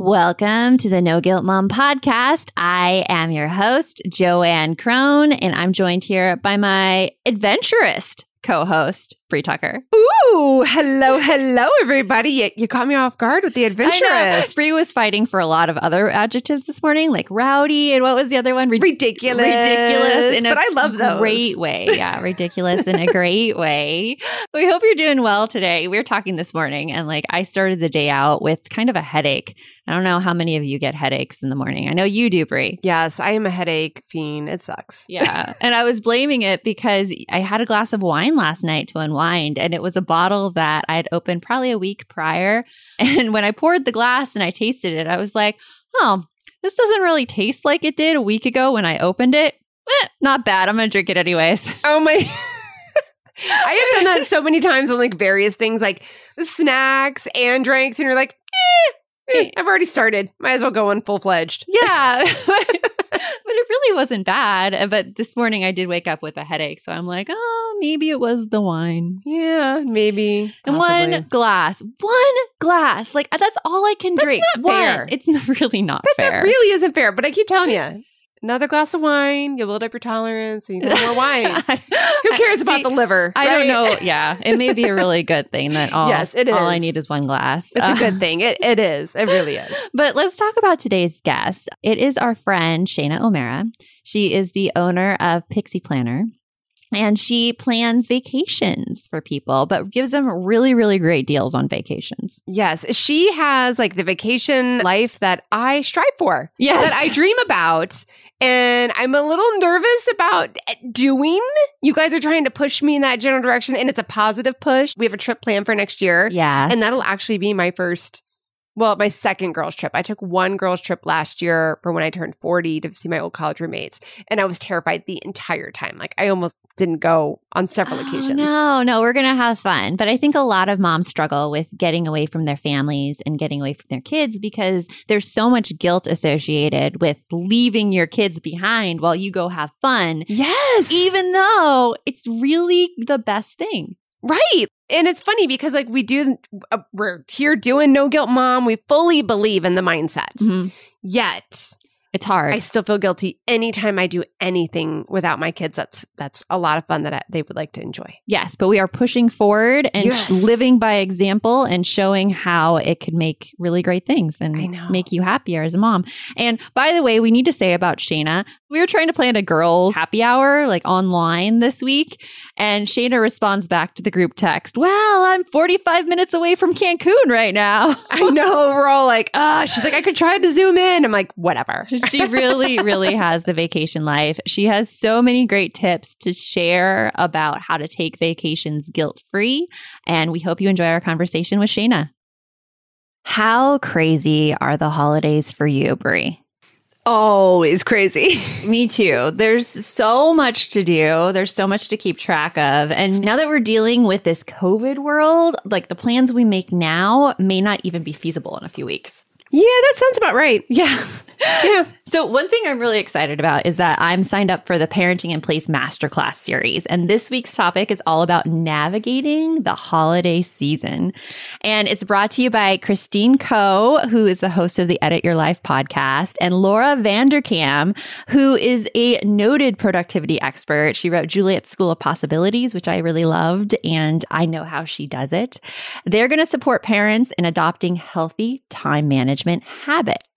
Welcome to the No Guilt Mom podcast. I am your host, Joanne Crone, and I'm joined here by my adventurous co host, Brie Tucker. Ooh, hello, hello, everybody. You, you caught me off guard with the adventurous. Brie was fighting for a lot of other adjectives this morning, like rowdy, and what was the other one? Rid- Ridiculous. ridiculous in a but I love those. great way. Yeah, ridiculous in a great way. We hope you're doing well today. We were talking this morning, and like I started the day out with kind of a headache. I don't know how many of you get headaches in the morning. I know you do, Brie. Yes, I am a headache fiend. It sucks. Yeah. and I was blaming it because I had a glass of wine last night to unwind, and it was a bottle that I had opened probably a week prior. And when I poured the glass and I tasted it, I was like, oh, this doesn't really taste like it did a week ago when I opened it. Eh, not bad. I'm going to drink it anyways. Oh my. I have done that so many times on like various things, like snacks and drinks, and you're like, eh, eh, I've already started. Might as well go in full fledged. Yeah. But it really wasn't bad. Uh, But this morning I did wake up with a headache. So I'm like, oh, maybe it was the wine. Yeah, maybe. And possibly. one glass, one glass. Like that's all I can That's drink. not One. fair. It's really not That, fair. that really isn't fair, but I keep telling you. Another glass of wine, you build up your tolerance, and you need more wine. Who cares about See, the liver? I don't know. Yeah, it may be a really good thing that all. Yes, it is. All I need is one glass. It's a Uh, good thing. It it is. It really is. But let's talk about today's guest. It is our friend Shana O'Mara. She is the owner of Pixie Planner. And she plans vacations for people, but gives them really, really great deals on vacations. Yes, she has like the vacation life that I strive for, Yes. that I dream about. And I'm a little nervous about eh, doing. You guys are trying to push me in that general direction, and it's a positive push. We have a trip planned for next year, yeah and that'll actually be my first, well, my second girls' trip. I took one girls' trip last year for when I turned 40 to see my old college roommates, and I was terrified the entire time. Like, I almost didn't go on several Oh, occasions. No, no, we're going to have fun. But I think a lot of moms struggle with getting away from their families and getting away from their kids because there's so much guilt associated with leaving your kids behind while you go have fun, Yes. even though it's really the best thing. Right. And it's funny because like we do uh, we're here doing no guilt mom. We fully believe in the mindset. Mhm. Yet It's hard. I still feel guilty anytime I do anything without my kids. That's that's a lot of fun that I, they would like to enjoy. yes, but we are pushing forward and Yes. living by example and showing how it could make really great things and make you happier as a mom. And by the way, we need to say about Shana, We were trying to plan a girls' happy hour like online this week. And Shana responds back to the group text, Well, I'm 45 minutes away from Cancun right now. I know. We're all like, ah, she's like, I could try to zoom in. I'm like, whatever. she really, really has the vacation life. She has so many great tips to share about how to take vacations guilt free. And we hope you enjoy our conversation with Shana. How crazy are the holidays for you, Brie? Always crazy. Me too. There's so much to do. There's so much to keep track of. And now that we're dealing with this COVID world, like the plans we make now may not even be feasible in a few weeks. Yeah, that sounds about right. Yeah. Yeah. So, one thing I'm really excited about is that I'm signed up for the Parenting in Place Masterclass series. And this week's topic is all about navigating the holiday season. And it's brought to you by Christine Koh, who is the host of the Edit Your Life podcast, and Laura Vanderkam, who is a noted productivity expert. She wrote Juliet's School of Possibilities, which I really loved, and I know how she does it. They're going to support parents in adopting healthy time management habits.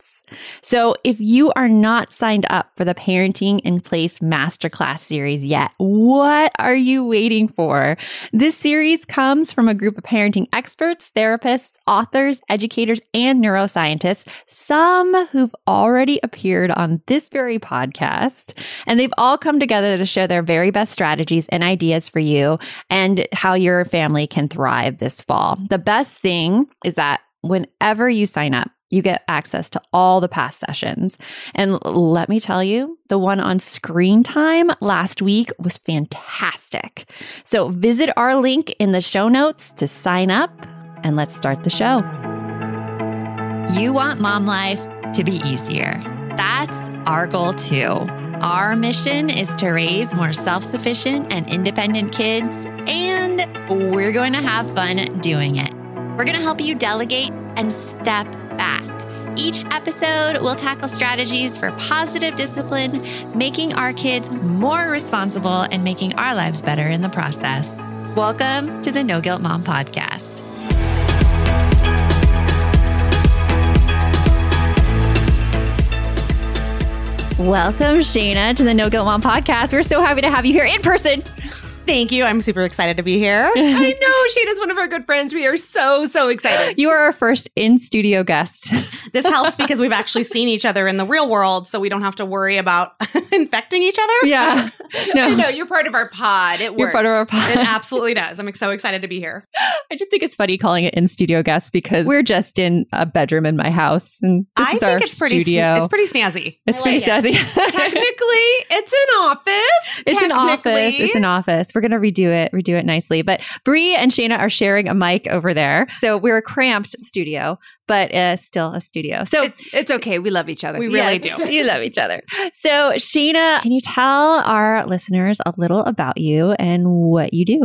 So if you are not signed up for the Parenting in Place Masterclass series yet, what are you waiting for? This series comes from a group of parenting experts, therapists, authors, educators, and neuroscientists, some who've already appeared on this very podcast. And they've all come together to share their very best strategies and ideas for you and how your family can thrive this fall. The best thing is that whenever you sign up, you get access to all the past sessions. And let me tell you, the one on screen time last week was fantastic. So visit our link in the show notes to sign up and let's start the show. You want mom life to be easier. That's our goal too. Our mission is to raise more self sufficient and independent kids, and we're going to have fun doing it. We're going to help you delegate and step back. Each episode we'll tackle strategies for positive discipline, making our kids more responsible and making our lives better in the process. Welcome to the No Guilt Mom Podcast. Welcome, Shana, to the No Guilt Mom Podcast. We're so happy to have you here in person. Thank you. I'm super excited to be here. I know. Shana's one of our good friends. We are so, so excited. You are our first in studio guest. This helps because we've actually seen each other in the real world, so we don't have to worry about infecting each other. Yeah. No. I know. You're part of our pod. It works. You're part of our pod. It absolutely does. I'm so excited to be here. I just think it's funny calling it in studio guests because we're just in a bedroom in my house. And this I is think our it's pretty. studio. It's pretty snazzy. It's I pretty like it. snazzy. Technically, it's an office. It's an office. It's an office. We're gonna redo it, redo it nicely. But Brie and Shana are sharing a mic over there, so we're a cramped studio, but uh, still a studio. So It- it's okay. We love each other. We really Yes, do. you love each other. So Shana, can you tell our listeners a little about you and what you do?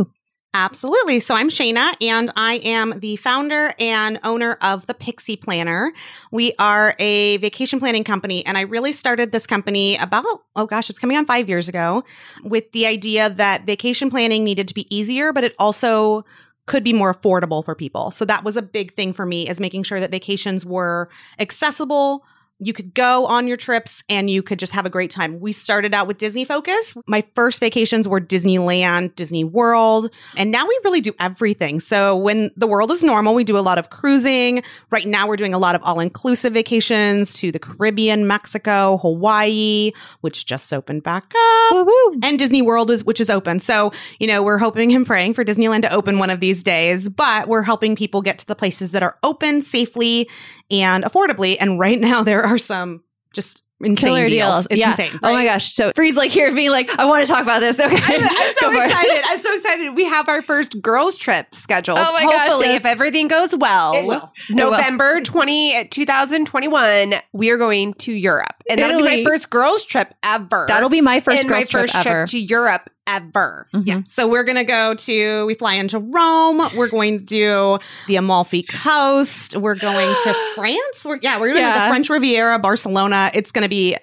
Absolutely. So I'm Shana, and I am the founder and owner of the Pixie Planner. We are a vacation planning company, and I really started this company about, oh gosh, it's coming on five years ago with the idea that vacation planning needed to be easier, but it also could be more affordable for people. So that was a big thing for me is making sure that vacations were accessible. You could go on your trips and you could just have a great time. We started out with Disney Focus. My first vacations were Disneyland, Disney World, and now we really do everything. So when the world is normal, we do a lot of cruising. Right now, we're doing a lot of all inclusive vacations to the Caribbean, Mexico, Hawaii, which just opened back up Woohoo! and Disney World is which is open. So, you know, we're hoping and praying for Disneyland to open one of these days, but we're helping people get to the places that are open safely and affordably. And right now there are some just insane Killer deals. deals. It's yeah. insane. Oh my gosh. So Brie's like here being like, I want to talk about this. Okay. I'm, I'm so Go for it. excited. I'm so excited. We have our first girls trip scheduled. Oh my gosh, Hopefully, yes. if everything goes well, It will. November 20, uh, 2021, we are going to Europe. And that'll be my first girls trip ever. That'll be my first and girls my first trip trip, ever. to Europe ever. Mhm. Yeah. So we're going to go to, we fly into Rome. We're going to do the Amalfi Coast. We're going to France. We're, yeah, we're going to do the French Riviera, Barcelona. It's going to be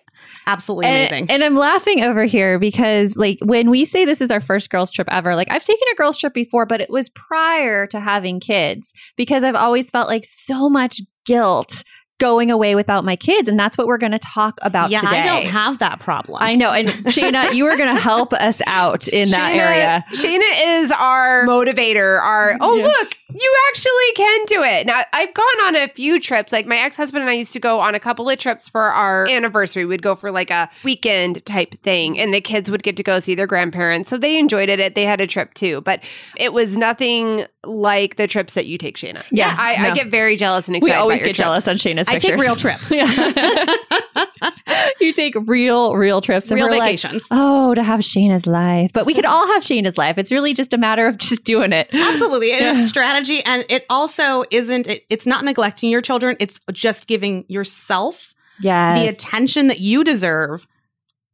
absolutely And, amazing. and I'm laughing over here because, like, when we say this is our first girls' trip ever, like, I've taken a girls' trip before, but it was prior to having kids because I've always felt like so much guilt going away without my kids. And that's what we're going to talk about yeah, today. I don't have that problem. I know. And Shana, you are going to help us out in that area. Shana is our motivator. Our oh Yeah. look, you actually can do it. Now I've gone on a few trips. Like my ex husband and I used to go on a couple of trips for our anniversary. We'd go for like a weekend type thing, and the kids would get to go see their grandparents. So they enjoyed it. They had a trip too, but it was nothing like the trips that you take, Shana. Yeah, I, I no. get very jealous and excited. We always about your get jealous trips. on Shana's I pictures. take real trips. Yeah. you take real, real trips. and real we're like, vacations. oh, to have Shana's life. But we could all have Shana's life. It's really just a matter of just doing it. Absolutely. And Yeah. it's strategy. And it also isn't, it, it's not neglecting your children. It's just giving yourself Yes. the attention that you deserve.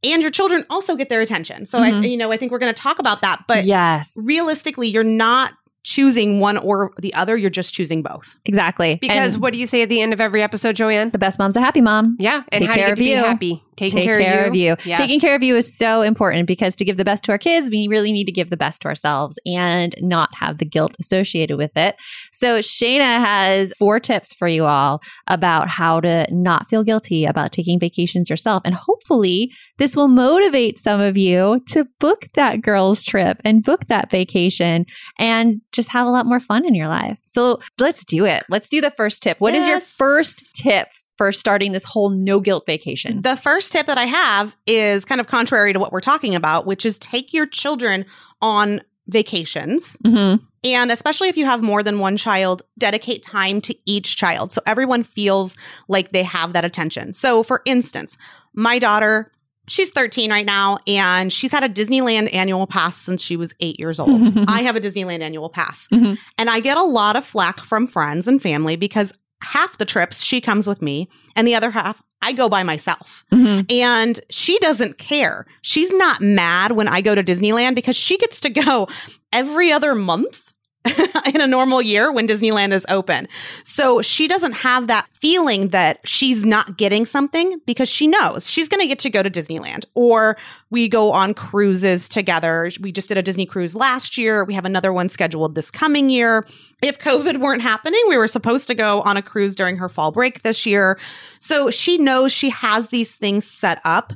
And your children also get their attention. So, I, Mhm. you know, I think we're going to talk about that. But yes. realistically, you're not choosing one or the other. You're just choosing both. Exactly. Because And what do you say at the end of every episode, Joanne? the best mom's a happy mom. Yeah, and Take how do you care get to be you. happy? Taking Take care, of you. Yes. Taking care of you is so important because to give the best to our kids, we really need to give the best to ourselves and not have the guilt associated with it. So, Shana has four tips for you all about how to not feel guilty about taking vacations yourself. And hopefully, this will motivate some of you to book that girls' trip and book that vacation and just have a lot more fun in your life. So, let's do it. Let's do the first tip. What is your first tip? For starting this whole no guilt vacation. The first tip that I have is kind of contrary to what we're talking about, which is take your children on vacations. Mm-hmm. And especially if you have more than one child, dedicate time to each child. So everyone feels like they have that attention. So, for instance, my daughter, she's 13 right now, and she's had a Disneyland annual pass since she was eight years old. I have a Disneyland annual pass. Mhm. And I get a lot of flack from friends and family because half the trips she comes with me, and the other half I go by myself. Mm-hmm. And she doesn't care. She's not mad when I go to Disneyland because she gets to go every other month in a normal year when Disneyland is open. So she doesn't have that feeling that she's not getting something because she knows she's going to get to go to Disneyland or we go on cruises together. We just did a Disney cruise last year. We have another one scheduled this coming year. If COVID weren't happening, we were supposed to go on a cruise during her fall break this year. So she knows she has these things set up.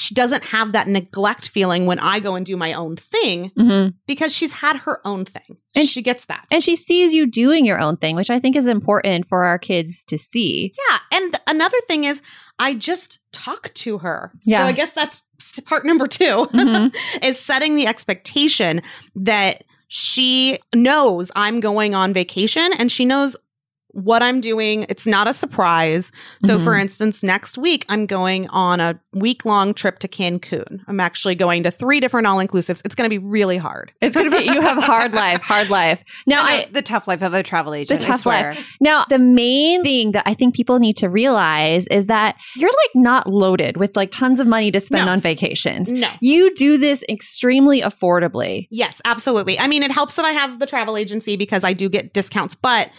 She doesn't have that neglect feeling when I go and do my own thing Mm-hmm. because she's had her own thing. And she gets that. And she sees you doing your own thing, which I think is important for our kids to see. Yeah. And th- another thing is, I just talk to her. Yeah. So I guess that's part number 2 Mhm. is setting the expectation that she knows I'm going on vacation and she knows what I'm doing. It's not a surprise. So, Mhm. for instance, next week, I'm going on a week long trip to Cancun. I'm actually going to three different all inclusives. It's going to be really hard. It's gonna be you have hard life, hard life. Now I, I, the tough life of a travel agent. The tough swear. life. now the main thing that I think people need to realize is that you're like not loaded with like tons of money to spend No. on vacations. No. You do this extremely affordably. Yes, absolutely. I mean, it helps that I have the travel agency because I do get discounts, but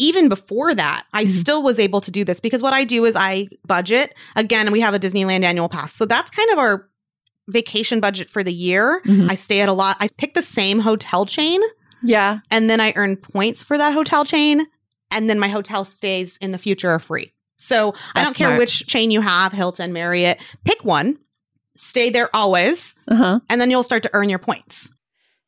even before that, I Mhm. still was able to do this because what I do is I budget. Again, we have a Disneyland annual pass. So that's kind of our vacation budget for the year. Mhm. I stay at a lot. I pick the same hotel chain Yeah. and then I earn points for that hotel chain. And then my hotel stays in the future are free. So I don't care smart. which chain you have, Hilton, Marriott, pick one, stay there always, Uh-huh. and then you'll start to earn your points.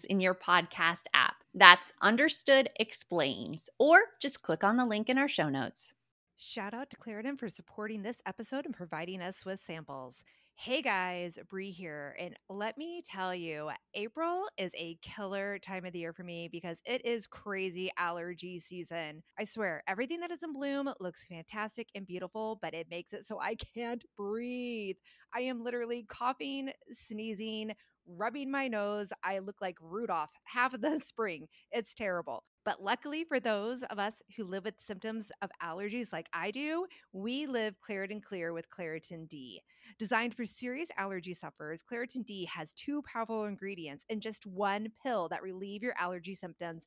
in your podcast app. That's Understood Explains, or just click on the link in our show notes. Shout out to Claritin for supporting this episode and providing us with samples. Hey guys, Brie here. And let me tell you, April is a killer time of the year for me because it is crazy allergy season. I swear, everything that is in bloom looks fantastic and beautiful, but it makes it so I can't breathe. I am literally coughing, sneezing, rubbing my nose. I look like Rudolph half of the spring. It's terrible. But luckily for those of us who live with symptoms of allergies like I do, we live Claritin Clear with Claritin D. Designed for serious allergy sufferers, Claritin D has two powerful ingredients in just one pill that relieve your allergy symptoms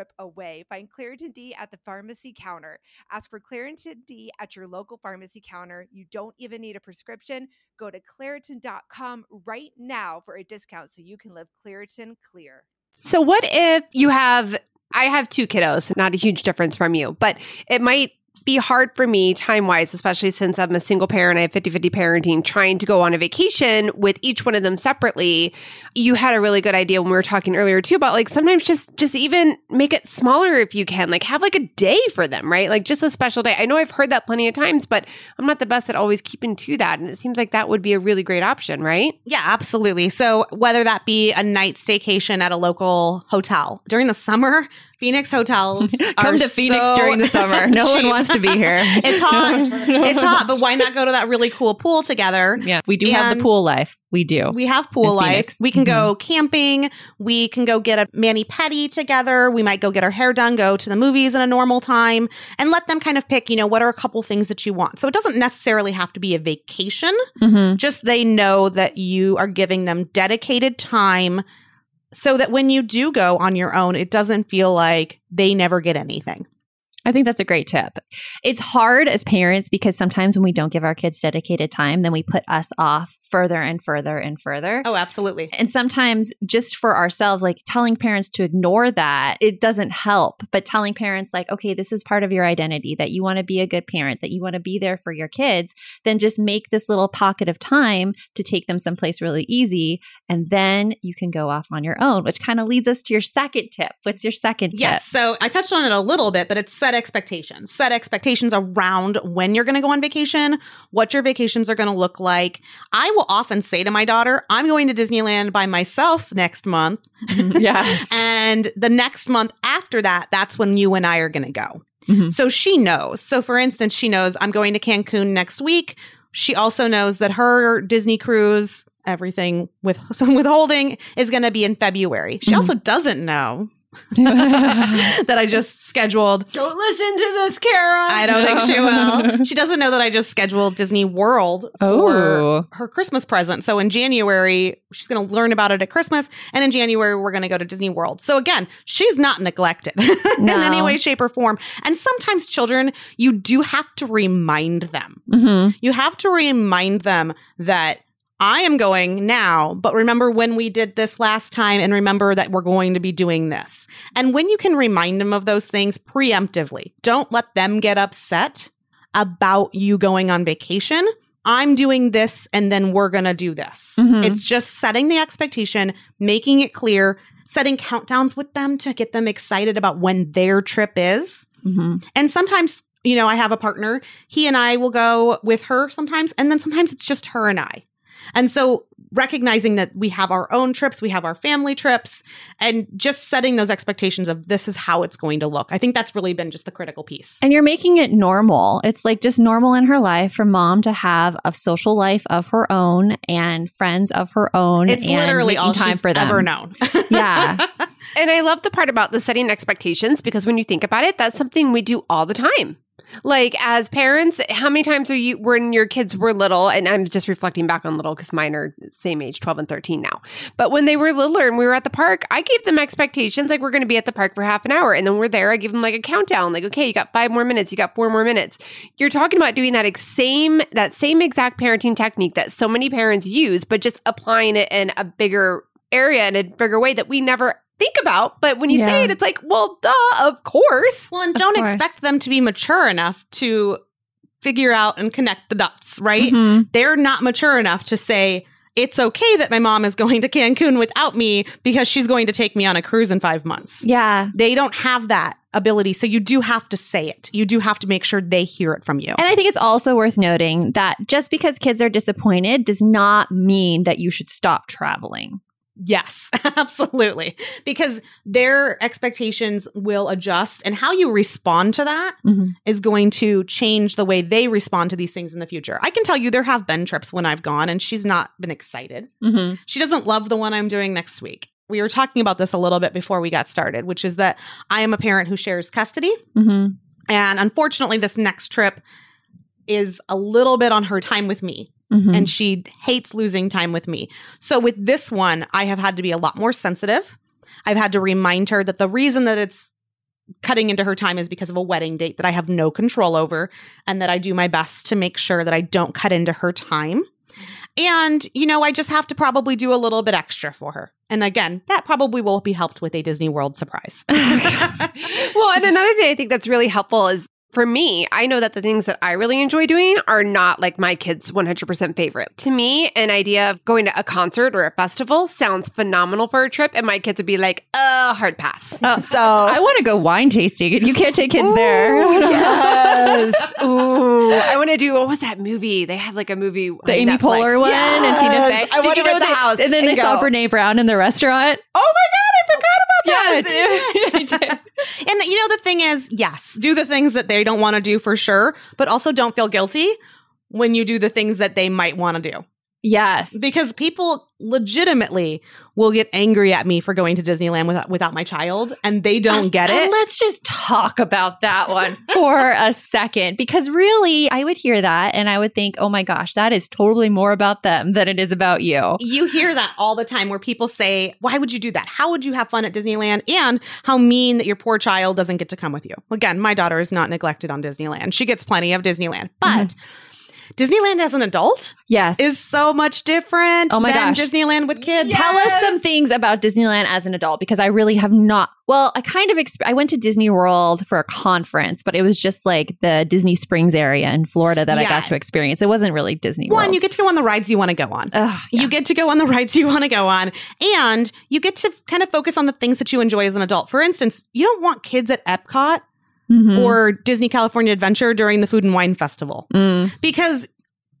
trip away. Find Claritin D at the pharmacy counter. Ask for Claritin D at your local pharmacy counter. You don't even need a prescription. Go to Claritin.com right now for a discount so you can live Claritin clear. So, what if you have I have two kiddos, not a huge difference from you, but it might be hard for me time wise, especially since I'm a single parent. I have 50 50 parenting, trying to go on a vacation with each one of them separately. You had a really good idea when we were talking earlier too about like sometimes just, just even make it smaller if you can, like have like a day for them, right? Like just a special day. I know I've heard that plenty of times, but I'm not the best at always keeping to that. And it seems like that would be a really great option, right? Yeah, absolutely. So whether that be a night staycation at a local hotel during the summer, Phoenix hotels come to Phoenix so during the summer. No cheap. one wants to be here. it's hot. it's hot, but why not go to that really cool pool together? Yeah, we do have the pool life. We do. We have pool life. Phoenix. We can go camping. We can go get a mani pedi together. We might go get our hair done, go to the movies in a normal time, and let them kind of pick, you know, what are a couple things that you want. So it doesn't necessarily have to be a vacation. Mhm. Just they know that you are giving them dedicated time so that when you do go on your own, it doesn't feel like they never get anything. I think that's a great tip. It's hard as parents because sometimes when we don't give our kids dedicated time, then we put us off further and further and further. Oh, absolutely. And sometimes just for ourselves, like telling parents to ignore that, it doesn't help. But telling parents, like, okay, this is part of your identity, that you want to be a good parent, that you want to be there for your kids, then just make this little pocket of time to take them someplace really easy. And then you can go off on your own, which kind of leads us to your second tip. What's your second tip? Yes. So I touched on it a little bit, but it's set expectations. Set expectations around when you're going to go on vacation, what your vacations are going to look like. I will often say to my daughter, I'm going to Disneyland by myself next month. yes. And the next month after that, that's when you and I are going to go. Mhm. So she knows. So for instance, she knows I'm going to Cancun next week. She also knows that her Disney cruise, everything with some withholding, is going to be in February. She Mhm. also doesn't know that I just scheduled. Don't listen to this, Kara. I don't think she will. She doesn't know that I just scheduled Disney World Oh. for her Christmas present. So in January, she's going to learn about it at Christmas. And in January, we're going to go to Disney World. So again, she's not neglected in any way, shape, or form. And sometimes children, you do have to remind them. Mhm. You have to remind them that I am going now, but remember when we did this last time and remember that we're going to be doing this. And when you can remind them of those things preemptively, don't let them get upset about you going on vacation. I'm doing this and then we're going to do this. Mhm. It's just setting the expectation, making it clear, setting countdowns with them to get them excited about when their trip is. Mhm. And sometimes, you know, I have a partner. He and I will go with her sometimes, and then sometimes it's just her and I. And so recognizing that we have our own trips, we have our family trips, and just setting those expectations of this is how it's going to look. I think that's really been just the critical piece. And you're making it normal. It's like just normal in her life for mom to have a social life of her own and friends of her own. It's and literally all time she's for them. ever known. Yeah. And I love the part about the setting expectations because when you think about it, that's something we do all the time. Like as parents, how many times are you when your kids were little? And I'm just reflecting back on little because mine are same age, 12 and 13 now. But when they were littler and we were at the park, I gave them expectations like we're going to be at the park for half an hour. And then we're there, I give them like a countdown, like, okay, you got five more minutes, you got four more minutes. You're talking about doing that ex- same that same exact parenting technique that so many parents use, but just applying it in a bigger area in a bigger way that we never think about. But when you Yeah. say it, it's like, well, duh, of course. well, and Of don't course. expect them to be mature enough to figure out and connect the dots, right? Mhm. They're not mature enough to say, it's okay that my mom is going to Cancun without me because she's going to take me on a cruise in five months. Yeah. They don't have that ability. So you do have to say it. You do have to make sure they hear it from you. And I think it's also worth noting that just because kids are disappointed does not mean that you should stop traveling. Yes, absolutely. Because their expectations will adjust, and how you respond to that Mhm. is going to change the way they respond to these things in the future. I can tell you there have been trips when I've gone, and she's not been excited. Mm-hmm. She doesn't love the one I'm doing next week. We were talking about this a little bit before we got started, which is that I am a parent who shares custody. Mm-hmm. And unfortunately, this next trip is a little bit on her time with me Mm-hmm. and she hates losing time with me. So with this one, I have had to be a lot more sensitive. I've had to remind her that the reason that it's cutting into her time is because of a wedding date that I have no control over and that I do my best to make sure that I don't cut into her time. And, you know, I just have to probably do a little bit extra for her. And again, that probably will be helped with a Disney World surprise. well, and another thing I think that's really helpful is for me, I know that the things that I really enjoy doing are not like my kids' 100% favorite. To me, an idea of going to a concert or a festival sounds phenomenal for a trip, and my kids would be like, uh, hard pass. Oh, so. I want to go wine tasting, and you can't take kids there. Ooh, yes. Ooh. I want to do, what was that movie? They had like a movie. The Amy Poehler one and Tina Fey. I want to know the they- house. And then they saw. Brene Brown in the restaurant. Oh my God, I forgot about Yes. And you know, the thing is, yes, do the things that they don't want to do for sure, but also don't feel guilty when you do the things that they might want to do. Yes. Because people legitimately will get angry at me for going to Disneyland without, without my child and they don't uh, get And it. let's just talk about that one for a second because really, I would hear that and I would think, oh my gosh, that is totally more about them than it is about you. You hear that all the time where people say, Why would you do that? How would you have fun at Disneyland? And how mean that your poor child doesn't get to come with you. Again, my daughter is not neglected on Disneyland. She gets plenty of Disneyland. But mm-hmm. Disneyland as an adult Yes. is so much different Oh my than gosh. Disneyland with kids. Tell us some things about Disneyland as an adult because I really have not. Well, I kind of exp- I went to Disney World for a conference, but it was just like the Disney Springs area in Florida that I got to experience. It wasn't really Disney One, World. you get to go on the rides you want to go on. Ugh, You get to go on the rides you want to go on. And you get to kind of focus on the things that you enjoy as an adult. For instance, you don't want kids at Epcot Mhm. or Disney California Adventure during the Food and Wine Festival Mm. because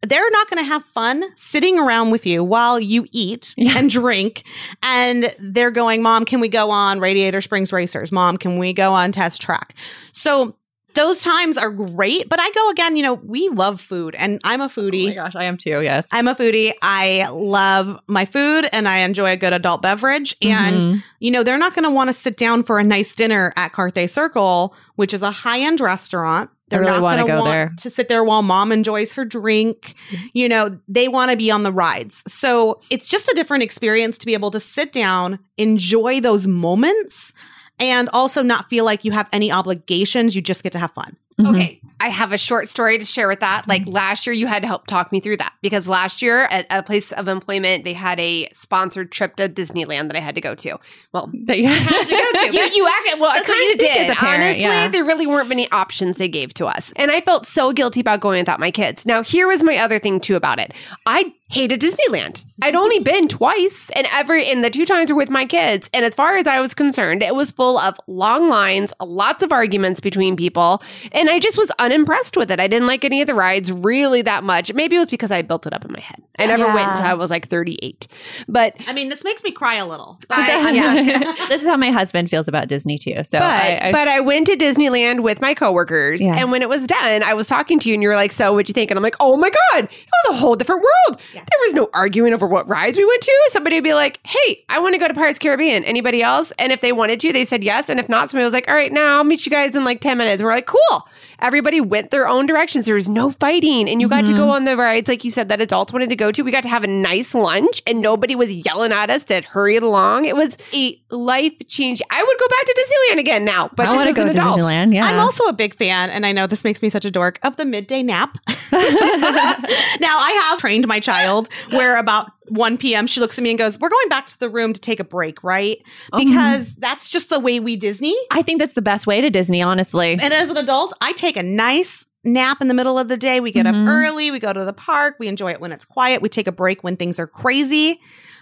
they're not going to have fun sitting around with you while you eat Yeah. and drink. And they're going, Mom, can we go on Radiator Springs Racers? Mom, can we go on Test Track? So those times are great. But I go again, you know, we love food and I'm a foodie. Oh my gosh, I am too. Yes. I'm a foodie. I love my food and I enjoy a good adult beverage. And, Mhm. you know, they're not going to want to sit down for a nice dinner at Carthay Circle, which is a high end restaurant. They're really not going to go want there. to sit there while mom enjoys her drink. You know, they want to be on the rides. So it's just a different experience to be able to sit down, enjoy those moments, and also not feel like you have any obligations. You just get to have fun. Mhm. Okay, I have a short story to share with that. Like mm-hmm. last year, you had to help talk me through that because last year at a place of employment, they had a sponsored trip to Disneyland that I had to go to. Well, That you had to go to. you, you acted well. I kind you of did. as a parent, Honestly, yeah. there really weren't many options they gave to us, and I felt so guilty about going without my kids. Now, here was my other thing too about it. I hated Disneyland. I'd mm-hmm. only been twice, and every in the two times were with my kids. And as far as I was concerned, it was full of long lines, lots of arguments between people, and I just was unimpressed with it. I didn't like any of the rides really that much. Maybe it was because I built it up in my head. I never went until I was like 38. But I mean, this makes me cry a little. I- yeah. this is how my husband feels about Disney too. So but I, I, but I went to Disneyland with my coworkers, Yeah. and when it was done, I was talking to you, and you were like, "So, what'd you think?" And I'm like, "Oh my god, it was a whole different world. Yeah. There was no arguing over what rides we went to. Somebody would be like, "Hey, I want to go to Pirates Caribbean. Anybody else?" And if they wanted to, they said yes, and if not, somebody was like, "All right, now I'll meet you guys in like ten minutes." We're like, "Cool." Everybody went their own directions. There was no fighting, and you got to go mm-hmm. on the rides like you said that adults wanted to go to. We got to have a nice lunch, and nobody was yelling at us to hurry it along. It was a life change. I would go back to Disneyland again now, but I just want to as go an to adult. Disneyland. Yeah. I'm also a big fan, and I know this makes me such a dork, of the midday nap. now, I have trained my child where about 1 p.m. she looks at me and goes, We're going back to the room to take a break, right? Because that's just the way we Disney. I think that's the best way to Disney, honestly. And as an adult, I take a nice nap in the middle of the day. We get Mhm. up early, we go to the park, we enjoy it when it's quiet, we take a break when things are crazy.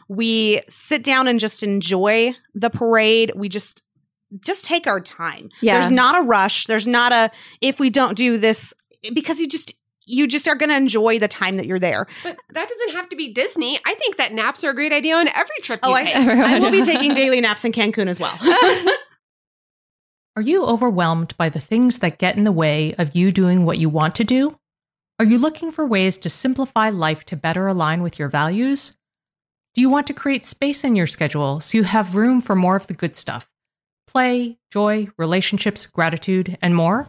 We sit down and just enjoy the parade. We just just take our time. Yeah. There's not a rush. There's not a if we don't do this because you just you just are going to enjoy the time that you're there. But that doesn't have to be Disney. I think that naps are a great idea on every trip oh, you Oh, take. I, I will be taking daily naps in Cancun as well. Are you overwhelmed by the things that get in the way of you doing what you want to do? Are you looking for ways to simplify life to better align with your values? Do you want to create space in your schedule so you have room for more of the good stuff? Play, joy, relationships, gratitude, and more?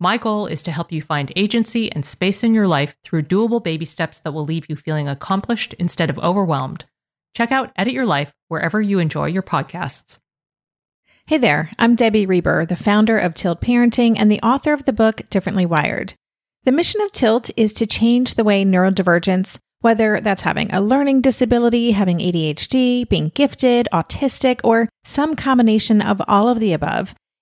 My goal is to help you find agency and space in your life through doable baby steps that will leave you feeling accomplished instead of overwhelmed. Check out Edit Your Life wherever you enjoy your podcasts. Hey there, I'm Debbie Reber, the founder of Tilt Parenting and the author of the book Differently Wired. The mission of Tilt is to change the way neurodivergence, whether that's having a learning disability, having ADHD, being gifted, autistic, or some combination of all of the above,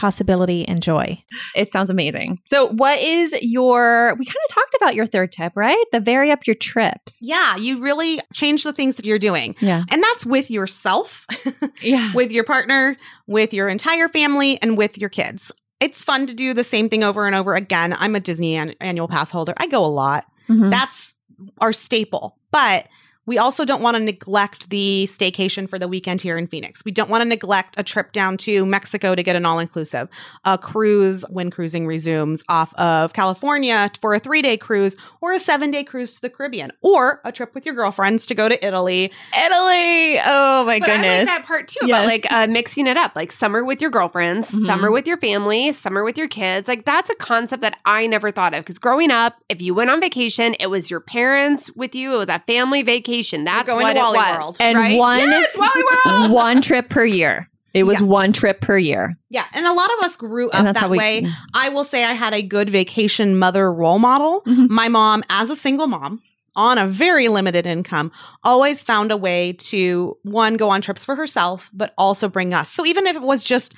possibility, and joy. It sounds amazing. So, what is your? We kind of talked about your third tip, right? The vary up your trips. yeah, you really change the things that you're doing. Yeah. And that's with yourself, Yeah. with your partner, with your entire family, and with your kids. It's fun to do the same thing over and over again. I'm a Disney an- annual pass holder. I go a lot. Mhm. That's our staple. But we also don't want to neglect the staycation for the weekend here in Phoenix. We don't want to neglect a trip down to Mexico to get an all inclusive, a cruise when cruising resumes off of California for a three day cruise, or a seven day cruise to the Caribbean, or a trip with your girlfriends to go to Italy. Italy. Oh my But I goodness. like that part too Yes. about like uh, mixing it up, like summer with your girlfriends, Mhm. summer with your family, summer with your kids. Like that's a concept that I never thought of because growing up, if you went on vacation, it was your parents with you. It was a family vacation. That's going what to it was. World. and right? one yes, Wally World. one trip per year. It was Yeah. one trip per year. Yeah. And a lot of us grew up that we- way. I will say I had a good vacation mother role model. Mhm. My mom, as a single mom, on a very limited income, always found a way to one, go on trips for herself, but also bring us. So even if it was just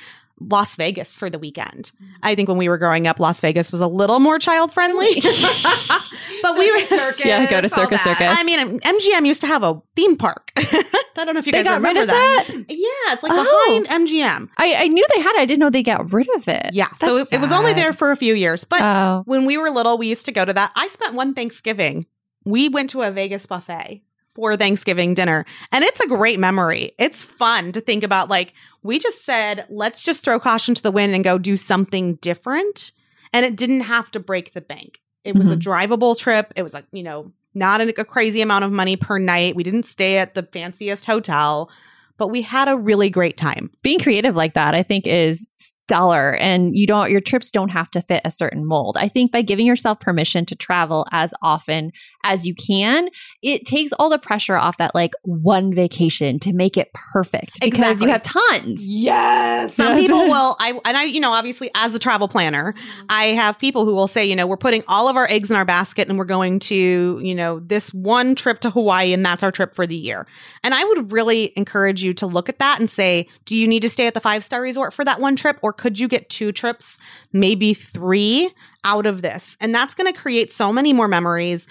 Las Vegas for the weekend. I think when we were growing up, Las Vegas was a little more child friendly. but we were circus. Yeah, go to Circus. Circus. I mean, MGM used to have a theme park. I don't know if you They guys got rid remember of that. that? Yeah, it's like Oh. behind MGM. I, I knew they had it. I didn't know they got rid of it. Yeah, so it, it was only there for a few years. But Oh. when we were little, we used to go to that. I spent one Thanksgiving. We went to a Vegas buffet for Thanksgiving dinner, and it's a great memory. It's fun to think about. Like, we just said, let's just throw caution to the wind and go do something different. And it didn't have to break the bank. It was a mm-hmm. drivable trip. It was like, you know, not a, a crazy amount of money per night. We didn't stay at the fanciest hotel, but we had a really great time. being creative like that i think is stellar and you don't your trips don't have to fit a certain mold i think by giving yourself permission to travel as often as you can it takes all the pressure off that like one vacation to make it perfect because Exactly. you have tons Yes. Some people will, I and I, you know, obviously as a travel planner, I have people who will say, you know, we're putting all of our eggs in our basket and we're going to, you know, this one trip to Hawaii and that's our trip for the year. And I would really encourage you to look at that and say, do you need to stay at the five star resort for that one trip, or could you get two trips, maybe three out of this? And that's going to create so many more memories.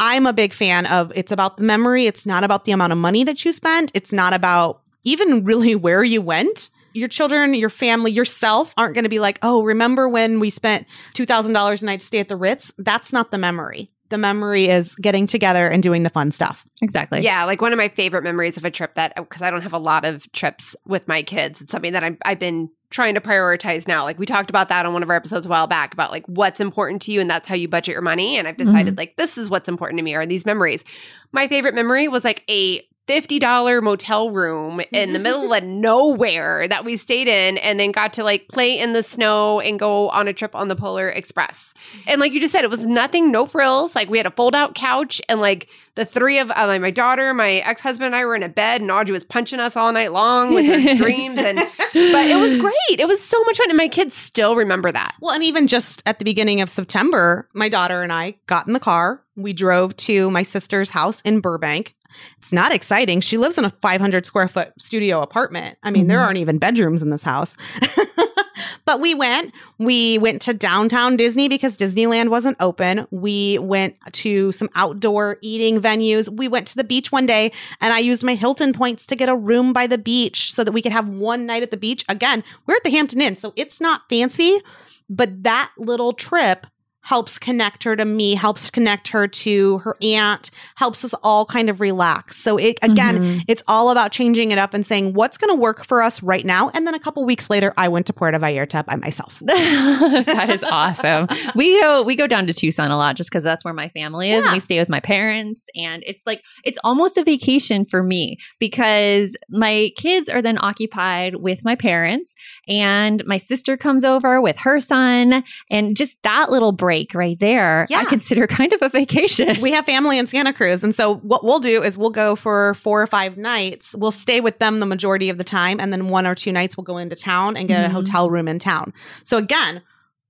I'm a big fan of it's about the memory. It's not about the amount of money that you spent. It's not about even really where you went. Your children, your family, yourself aren't going to be like, oh, remember when we spent $2,000 a night to stay at the Ritz? That's not the memory. The memory is getting together and doing the fun stuff. exactly Yeah, like one of my favorite memories of a trip that because I don't have a lot of trips with my kids. It's something that I'm, I've been trying to prioritize now. Like we talked about that on one of our episodes a while back about like what's important to you and that's how you budget your money. And I've mm-hmm. decided like this is what's important to me are these memories. My favorite memory was like a $50 motel room in the middle of nowhere that we stayed in and then got to like play in the snow and go on a trip on the Polar Express. And like you just said, it was nothing, no frills. Like we had a fold out couch and like the three of uh, my daughter, my ex husband, and I were in a bed, and Audrey was punching us all night long with her dreams. And but it was great. It was so much fun, and my kids still remember that. Well, and even just at the beginning of September, my daughter and I got in the car. We drove to my sister's house in Burbank. It's not exciting. She lives in a 500 square foot studio apartment. I mean, there mm-hmm. aren't even bedrooms in this house. but we went. We went to downtown Disney because Disneyland wasn't open. We went to some outdoor eating venues. We went to the beach one day and I used my Hilton points to get a room by the beach so that we could have one night at the beach. Again, we're at the Hampton Inn, so it's not fancy, but that little trip helps connect her to me, helps connect her to her aunt, helps us all kind of relax. So it again, Mhm. it's all about changing it up and saying what's going to work for us right now. And then a couple weeks later, I went to Puerto Vallarta by myself. that is awesome. We go we go down to Tucson a lot just because that's where my family is. Yeah. We stay with my parents, and it's like it's almost a vacation for me because my kids are then occupied with my parents, and my sister comes over with her son, and just that little break right there, yeah. I consider kind of a vacation. we have family in Santa Cruz. And so what we'll do is we'll go for four or five nights. We'll stay with them the majority of the time. And then one or two nights we'll go into town and get Mhm. a hotel room in town. So again,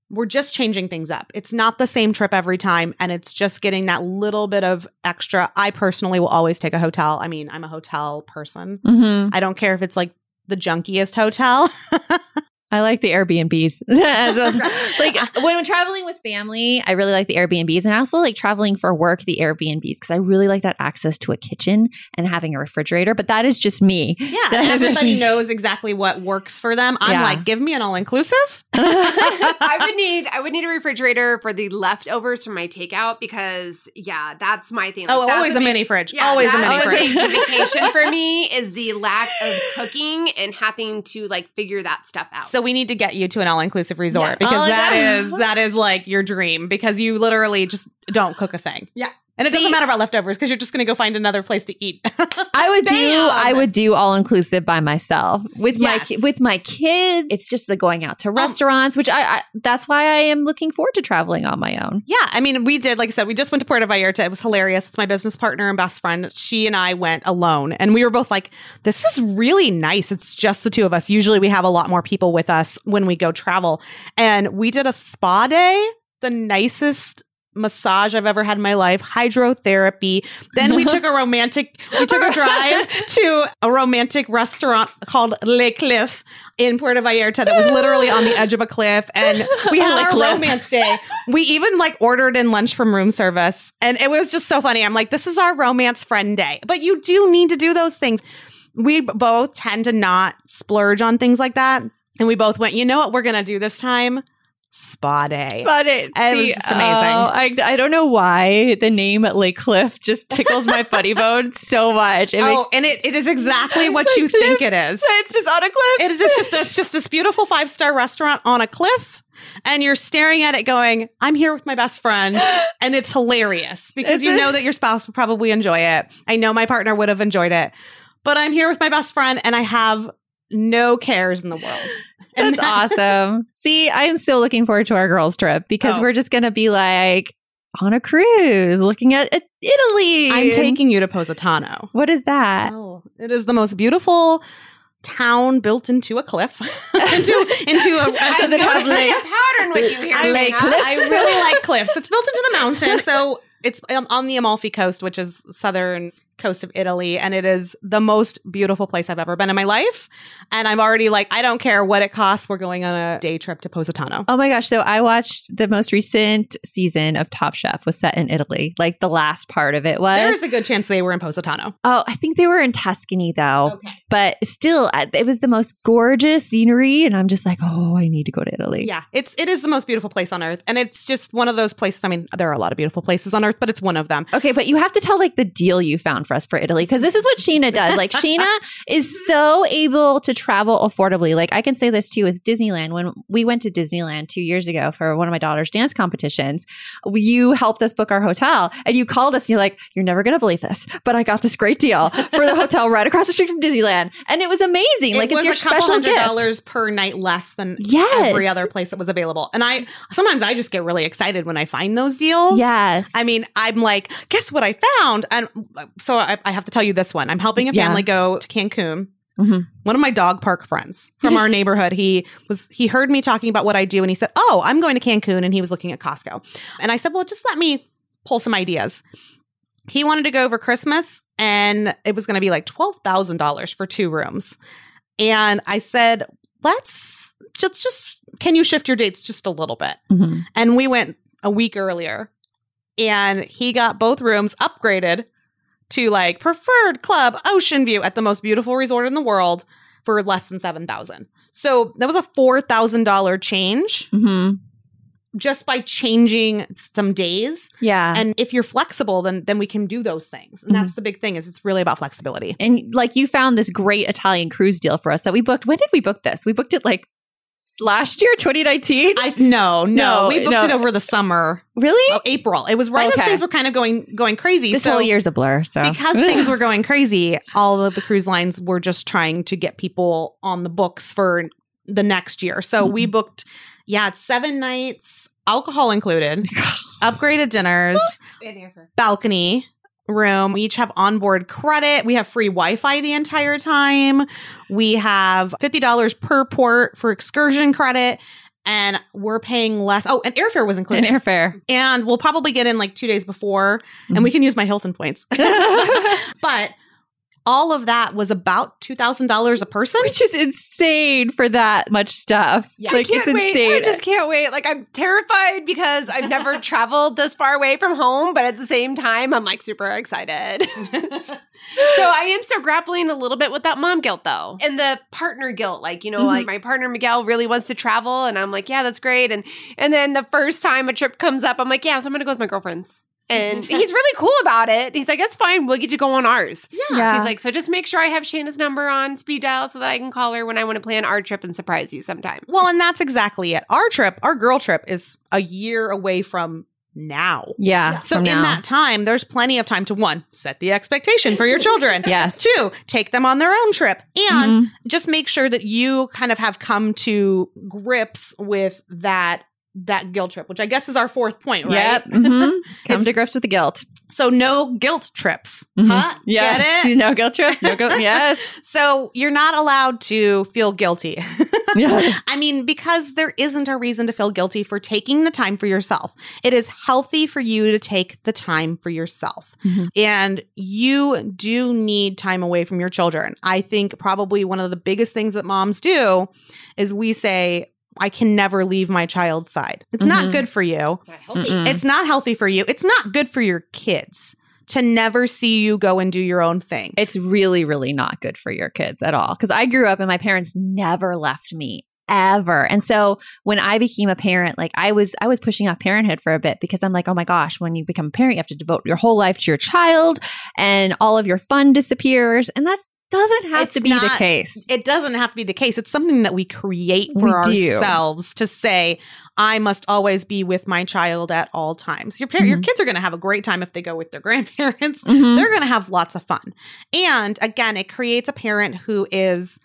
we're just changing things up. It's not the same trip every time. And it's just getting that little bit of extra. I personally will always take a hotel. I mean, I'm a hotel person. Mhm. I don't care if it's like the junkiest hotel. I like the Airbnbs. As I was- like when I'm traveling with family, I really like the Airbnbs, and I also like traveling for work the Airbnbs because I really like that access to a kitchen and having a refrigerator. But that is just me. Yeah. That and just- everybody knows exactly what works for them. I'm Yeah. like, give me an all inclusive. I would need I would need a refrigerator for the leftovers from my takeout because yeah, that's my thing. Like, Oh, always a what mini makes- fridge. Yeah, Always a mini fridge. the vacation for me is the lack of cooking and having to like figure that stuff out. So we need to get you to an all-inclusive resort Yeah. because Oh, that that- is that is like your dream because you literally just don't cook a thing. Yeah. And it See- doesn't matter about leftovers because you're just going to go find another place to eat. I would do I would do all inclusive by myself with my Yes. ki- with my kid. It's just like going out to um, restaurants, which I, I that's why I am looking forward to traveling on my own. yeah, I mean, we did like I said, we just went to Puerto Vallarta. It was hilarious. It's my business partner and best friend. She and I went alone, and we were both like, "This is really nice." It's just the two of us. Usually, we have a lot more people with us when we go travel, and we did a spa day. The nicest massage I've ever had in my life, hydrotherapy. Then we took a romantic, we took a drive to a romantic restaurant called Le Kliff in Puerto Vallarta that was literally on the edge of a cliff. And we had Le our Cliff. romance day. We even like ordered in lunch from room service. And it was just so funny. I'm like, this is our romance friend day. But you do need to do those things. We both tend to not splurge on things like that. And we both went, you know what we're going to do this time? Spa day. But it, It was just amazing. oh, I, I don't know why the name Le Kliff just tickles my funny bone so much. It oh, makes and it, it is exactly what you think it is. it's just on a cliff. It is it's just it's just this beautiful five star restaurant on a cliff, and you're staring at it, going, "I'm here with my best friend," and it's hilarious because you know that your spouse would probably enjoy it. I know my partner would have enjoyed it, but I'm here with my best friend, and I have no cares in the world. And That's awesome. See, I am still looking forward to our girls' trip because Oh. we're just going to be like on a cruise looking at, at Italy. I'm taking you to Positano. What is that? Oh, it is the most beautiful town built into a cliff, into into a. Have lake? pattern with you here. I, cliffs? I really like cliffs. It's built into the mountain, so it's um, on the Amalfi coast, which is southern coast of Italy, and it is the most beautiful place I've ever been in my life. And I'm already like, I don't care what it costs. We're going on a day trip to Positano. Oh my gosh. So I watched the most recent season of Top Chef was set in Italy. Like the last part of it was. There's a good chance they were in Positano. oh, I think they were in Tuscany though. Okay. But still, it was the most gorgeous scenery. And I'm just like, oh, I need to go to Italy. Yeah, it's it is the most beautiful place on earth, and it's just one of those places. I mean, there are a lot of beautiful places on earth, but it's one of them. Okay, but you have to tell like the deal you found for us for Italy because this is what Shana does. Like Shana is so able to travel affordably. Like I can say this too with Disneyland. When we went to Disneyland two years ago for one of my daughter's dance competitions, you helped us book our hotel and you called us and you're like, "You're never gonna believe this, but I got this great deal for the hotel right across the street from Disneyland," and it was amazing. like it it's was your a couple special hundred gift. dollars per night less than Yes. every other place that was available. And I sometimes I just get really excited when I find those deals. Yes, I mean, I'm like, guess what I found? And uh, so I, I have to tell you this one. I'm helping a Yeah. family go to Cancun. Mhm. One of my dog park friends from our neighborhood, he was he heard me talking about what I do, and he said, "Oh, I'm going to Cancun," and he was looking at Costco, and I said, "Well, just let me pull some ideas." He wanted to go over Christmas, and it was going to be like twelve thousand dollars for two rooms, and I said, "Let's just just can you shift your dates just a little bit?" Mhm. And we went a week earlier and he got both rooms upgraded to like preferred club ocean view at the most beautiful resort in the world for less than 7000 so that was a $4000 change Mhm. just by changing some days yeah. and if you're flexible then then we can do those things and that's the big thing is it's really about flexibility And like you found this great Italian cruise deal for us that we booked. When did we book this? We booked it like last year, 2019. I no, no, No, we booked no. it over the summer, really? well, April. It was right Okay. as things were kind of going going crazy. this so whole year's a blur. So because things were going crazy, all of the cruise lines were just trying to get people on the books for the next year. So we mm-hmm. booked, yeah, it's seven nights, alcohol included, upgraded dinners, balcony room. We each have onboard credit. We have free Wi-Fi the entire time. We have fifty dollars per port for excursion credit. And we're paying less. Oh, and airfare was and included. airfare. and we'll probably get in like two days before, and we mm-hmm. can use my Hilton points. but all of that was about two thousand dollars a person. Which is insane for that much stuff. Yeah. like it's can't wait. insane. I just can't wait. Like I'm terrified because I've never traveled this far away from home, but at the same time, I'm like super excited. so I am still grappling a little bit with that mom guilt though, and the partner guilt. Like you know, Mhm. like my partner Miguel really wants to travel, and I'm like, yeah, that's great. And and then the first time a trip comes up, I'm like, yeah, so I'm gonna go with my girlfriends. And he's really cool about it. He's like, that's fine. We'll get to go on ours. yeah. He's like, so just make sure I have Shana's number on speed dial so that I can call her when I want to plan our trip and surprise you sometime. well, and that's exactly it. Our trip, our girl trip, is a year away from now. yeah. So in now. that time, there's plenty of time to one, set the expectation for your children. Yes. Two, take them on their own trip. And Mhm. just make sure that you kind of have come to grips with that that guilt trip, which I guess is our fourth point, right? Yep. mhm. Come to grips with the guilt. So no guilt trips. Mhm. Huh? Yes. Get it? No guilt trips. No guilt. Yes. So you're not allowed to feel guilty. Yeah. I mean, because there isn't a reason to feel guilty for taking the time for yourself. It is healthy for you to take the time for yourself. Mhm. And you do need time away from your children. I think probably one of the biggest things that moms do is we say, I can never leave my child's side. It's Mhm. not good for you. Mm-mm. It's not healthy for you. It's not good for your kids to never see you go and do your own thing. it's really, really not good for your kids at all. Because I grew up and my parents never left me ever. And so when I became a parent, like I was, I was pushing off parenthood for a bit because I'm like, oh my gosh, when you become a parent, you have to devote your whole life to your child and all of your fun disappears. And that doesn't have It's to be the case. It doesn't have to be the case. It's something that we create for We do. ourselves to say, I must always be with my child at all times. Your par- your Mhm. kids are going to have a great time if they go with their grandparents. Mhm. They're going to have lots of fun. And again, it creates a parent who is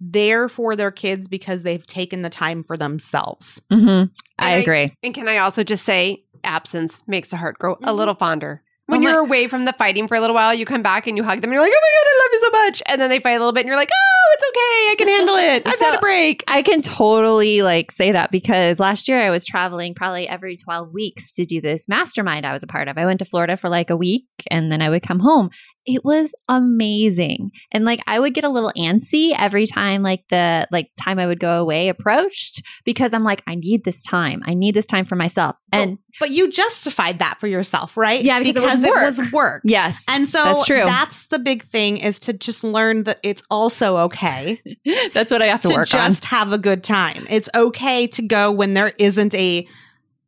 there for their kids because they've taken the time for themselves. Mhm. I And I- agree. And can I also just say, absence makes the heart grow a little fonder. When Oh my- you're away from the fighting for a little while, you come back and you hug them, and you're like, "Oh my god, I love you so much!" And then they fight a little bit, and you're like, "Oh, it's okay, I can handle it. I've So- had a break." I can totally like say that because last year I was traveling probably every 12 weeks to do this mastermind I was a part of. I went to Florida for like a week and then I would come home. It was amazing. And like I would get a little antsy every time like the like time I would go away approached because I'm like I need this time. I need this time for myself. And But you justified that for yourself, right? Yeah, because it was it was work. yes. And so That's true. that's the big thing is to just learn that it's also okay That's what I have to, to work just have a good time. It's okay to go when there isn't a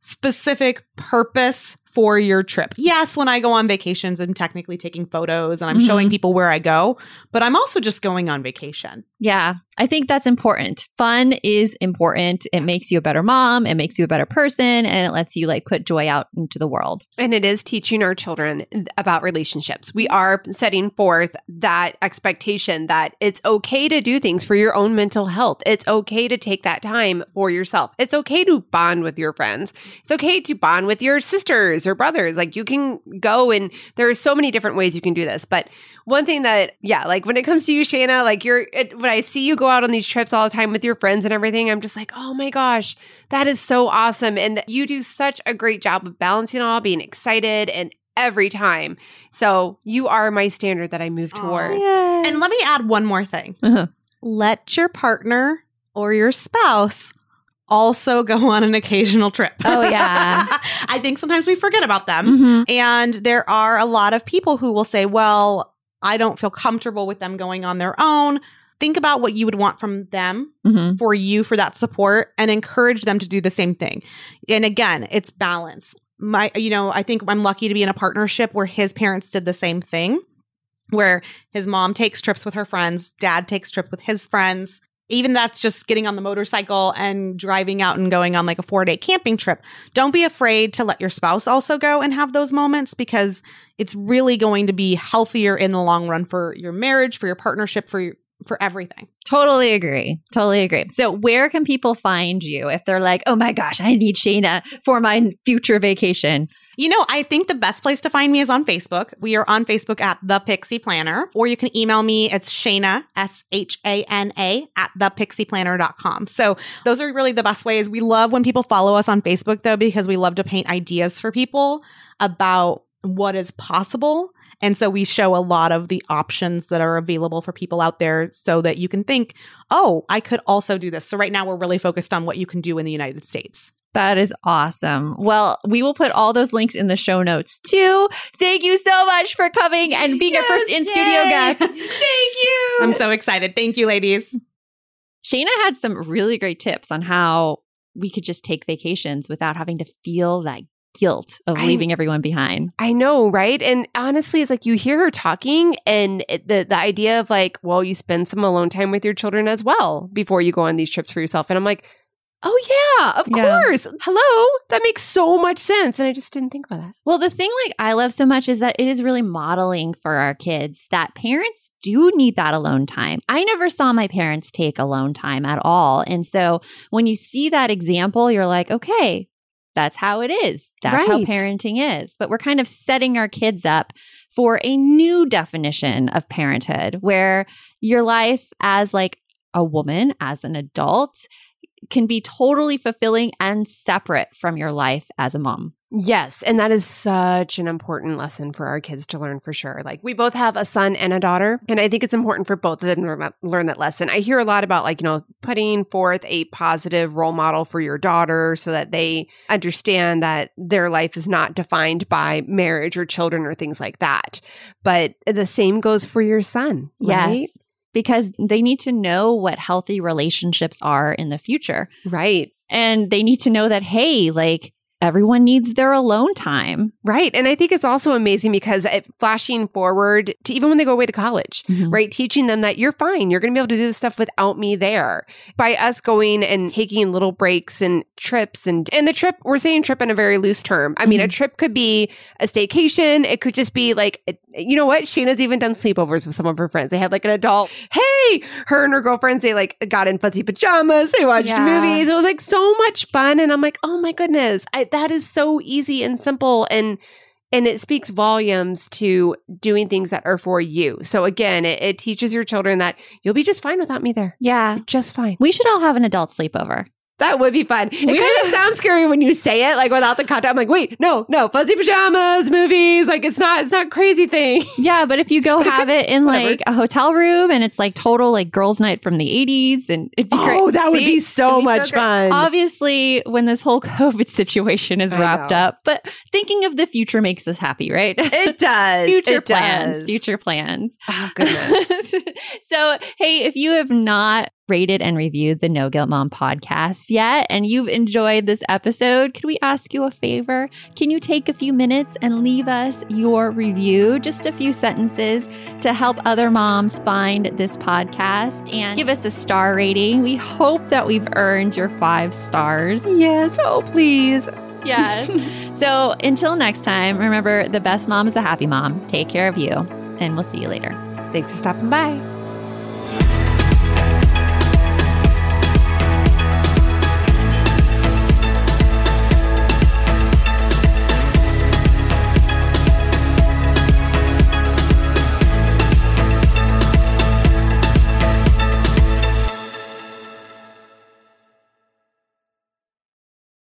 specific purpose for your trip. Yes, when I go on vacations, I'm technically taking photos and I'm Mhm. showing people where I go, but I'm also just going on vacation. Yeah, I think that's important. Fun is important. It makes you a better mom, it makes you a better person, and it lets you like put joy out into the world. And it is teaching our children about relationships. We are setting forth that expectation that it's okay to do things for your own mental health. It's okay to take that time for yourself. It's okay to bond with your friends. It's okay to bond with your sisters or brothers. Like you can go and there are so many different ways you can do this. But one thing that, yeah, like when it comes to you, Shana, like you're, it, when I see you go out on these trips all the time with your friends and everything, I'm just like, oh my gosh, that is so awesome. And you do such a great job of balancing all, being excited and every time. So you are my standard that I move Aw. towards. And let me add one more thing. Uh-huh. Let your partner or your spouse also go on an occasional trip. Oh, yeah. I think sometimes we forget about them. Mhm. And there are a lot of people who will say, well, I don't feel comfortable with them going on their own. Think about what you would want from them Mhm. for you for that support and encourage them to do the same thing. And again, it's balance. My, you know, I think I'm lucky to be in a partnership where his parents did the same thing, where his mom takes trips with her friends, dad takes trip with his friends. Even that's just getting on the motorcycle and driving out and going on like a four day camping trip. Don't be afraid to let your spouse also go and have those moments because it's really going to be healthier in the long run for your marriage, for your partnership, for your, for everything. Totally agree. Totally agree. So, where can people find you if they're like, oh my gosh, I need Shana for my future vacation? You know, I think the best place to find me is on Facebook. We are on Facebook at The Pixie Planner, or you can email me. It's Shana, S H A N A, at thepixieplanner.com. So those are really the best ways. We love when people follow us on Facebook, though, because we love to paint ideas for people about what is possible. And so we show a lot of the options that are available for people out there so that you can think, oh, I could also do this. So right now we're really focused on what you can do in the United States. That is awesome. Well, we will put all those links in the show notes too. Thank you so much for coming and being our first in studio guest. Thank you. I'm so excited. Thank you, ladies. Shana had some really great tips on how we could just take vacations without having to feel that guilt of I- leaving everyone behind. I know, right? And honestly, it's like you hear her talking, and it- the the idea of like, well, you spend some alone time with your children as well before you go on these trips for yourself. And I'm like, oh yeah, of Yeah. course. Hello, that makes so much sense, and I just didn't think about that. Well, the thing like I love so much is that it is really modeling for our kids that parents do need that alone time. I never saw my parents take alone time at all. And so when you see that example, you're like, okay, That's how it is. That's how parenting is. But we're kind of setting our kids up for a new definition of parenthood where your life as like a woman, as an adult, can be totally fulfilling and separate from your life as a mom. Yes. And that is such an important lesson for our kids to learn for sure. Like we both have a son and a daughter. And I think it's important for both of them to learn that, lesson. I hear a lot about like, you know, putting forth a positive role model for your daughter so that they understand that their life is not defined by marriage or children or things like that. But the same goes for your son. Right? Yes. Because they need to know what healthy relationships are in the future. Right. And they need to know that, hey, like everyone needs their alone time. Right. And I think it's also amazing because it, flashing forward to even when they go away to college, Mhm. right? Teaching them that you're fine. You're going to be able to do this stuff without me there. By us going and taking little breaks and trips and and the trip, we're saying trip in a very loose term. I mean, a trip could be a staycation. It could just be like, you know what? Shana's even done sleepovers with some of her friends. They had like an adult, hey, her and her girlfriends, they like got in fuzzy pajamas. They watched Yeah. movies. It was like so much fun. And I'm like, oh my goodness, I, that is so easy and simple. And and it speaks volumes to doing things that are for you. So again, it, it teaches your children that you'll be just fine without me there. Yeah. Just fine. We should all have an adult sleepover. That would be fun. It kind of sounds scary when you say it, like without the context. I'm like, wait, no, no, fuzzy pajamas, movies. Like it's not, it's not crazy thing. Yeah, but if you go have it in whatever. like a hotel room and it's like total like girls' night from the 80s, and it'd be great. Oh, that would be so It'd be much great. fun. Obviously, when this whole COVID situation is I wrapped know. up, but thinking of the future makes us happy, right? It does. future It plans, does. future plans. Oh, goodness. so, hey, if you have not rated and reviewed the No Guilt Mom podcast yet and you've enjoyed this episode, could we ask you a favor? Can you take a few minutes and leave us your review, just a few sentences to help other moms find this podcast and give us a star rating? We hope that we've earned your five stars. yes. Oh, please. Yes. so until next time, remember the best mom is a happy mom. Take care of you, and we'll see you later. Thanks for stopping by.